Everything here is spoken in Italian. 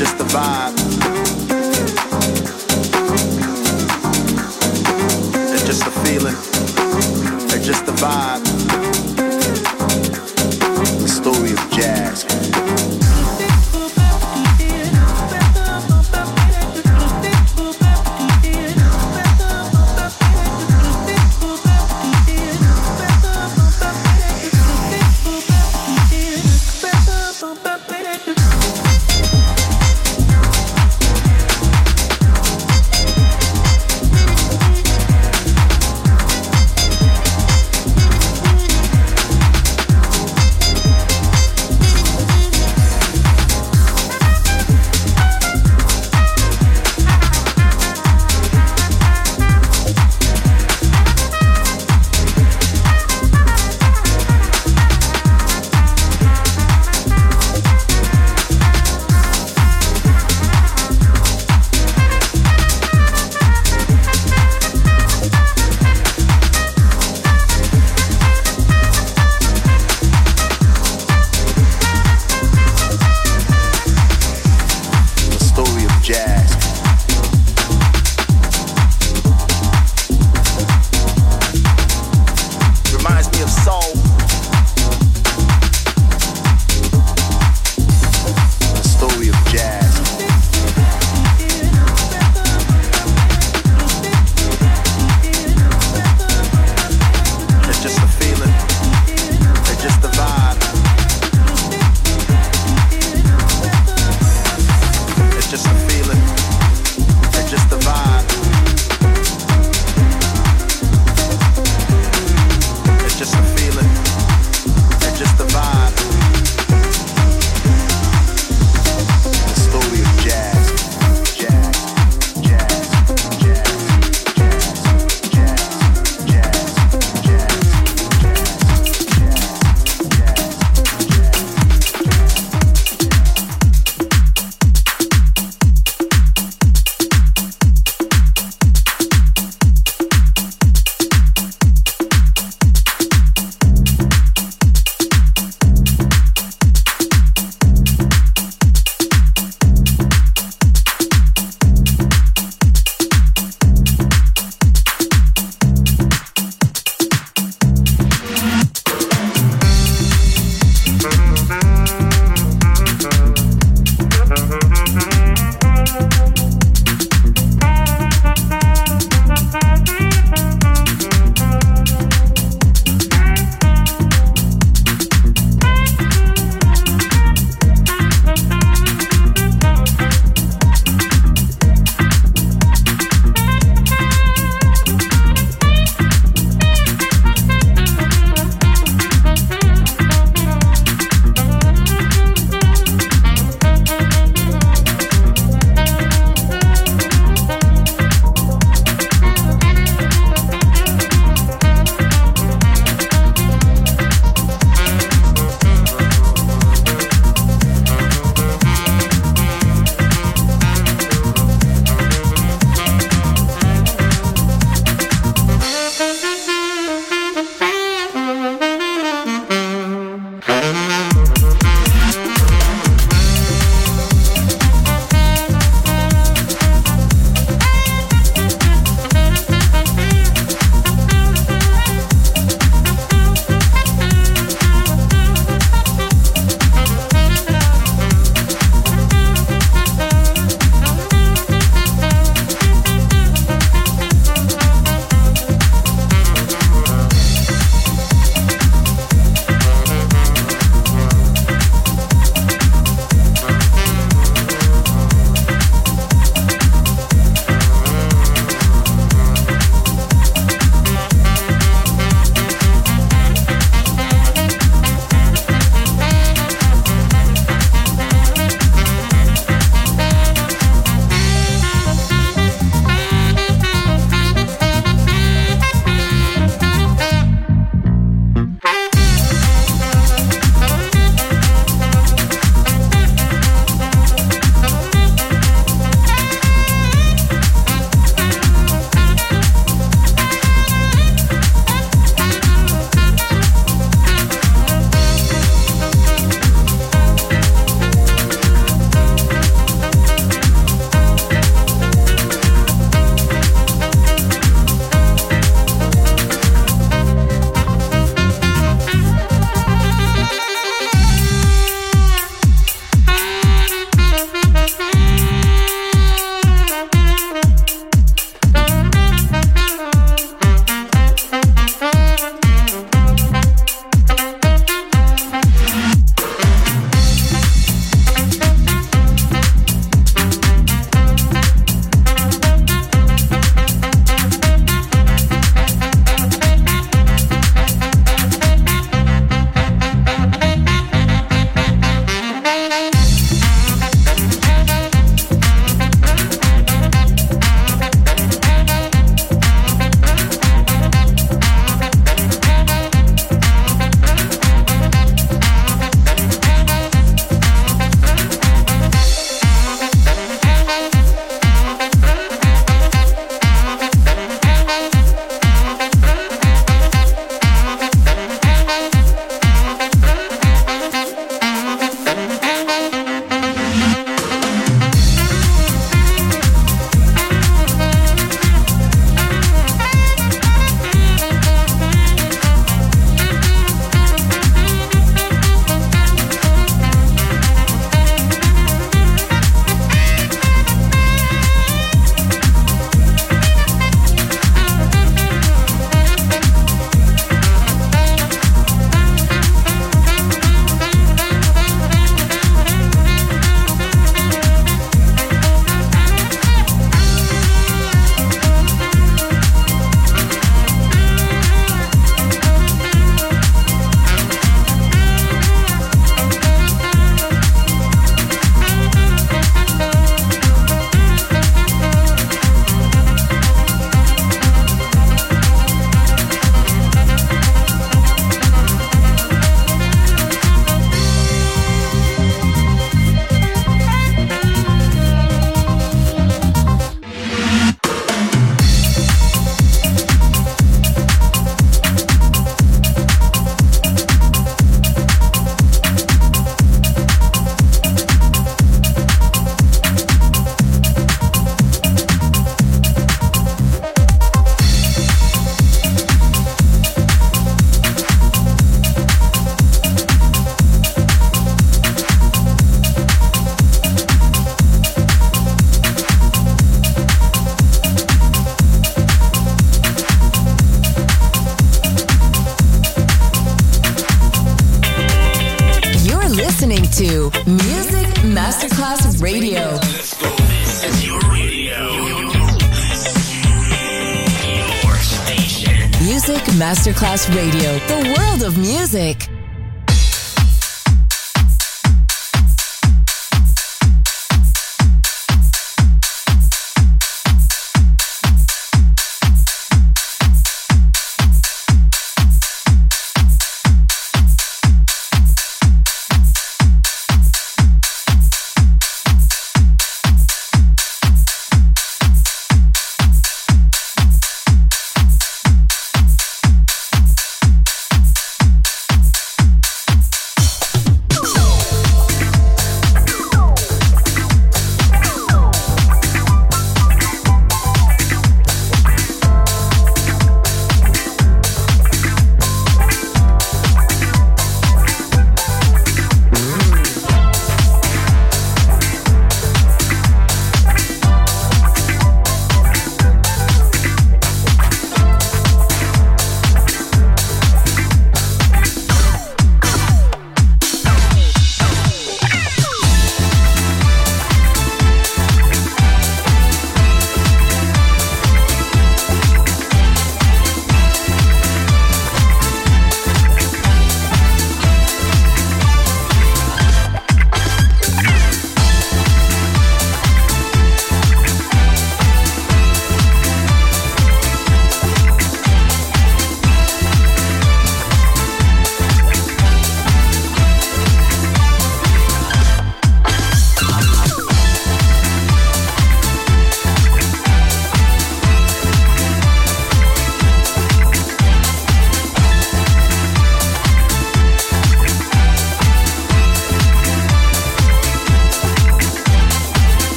just the vibe. It's just the feeling. It's just the vibe.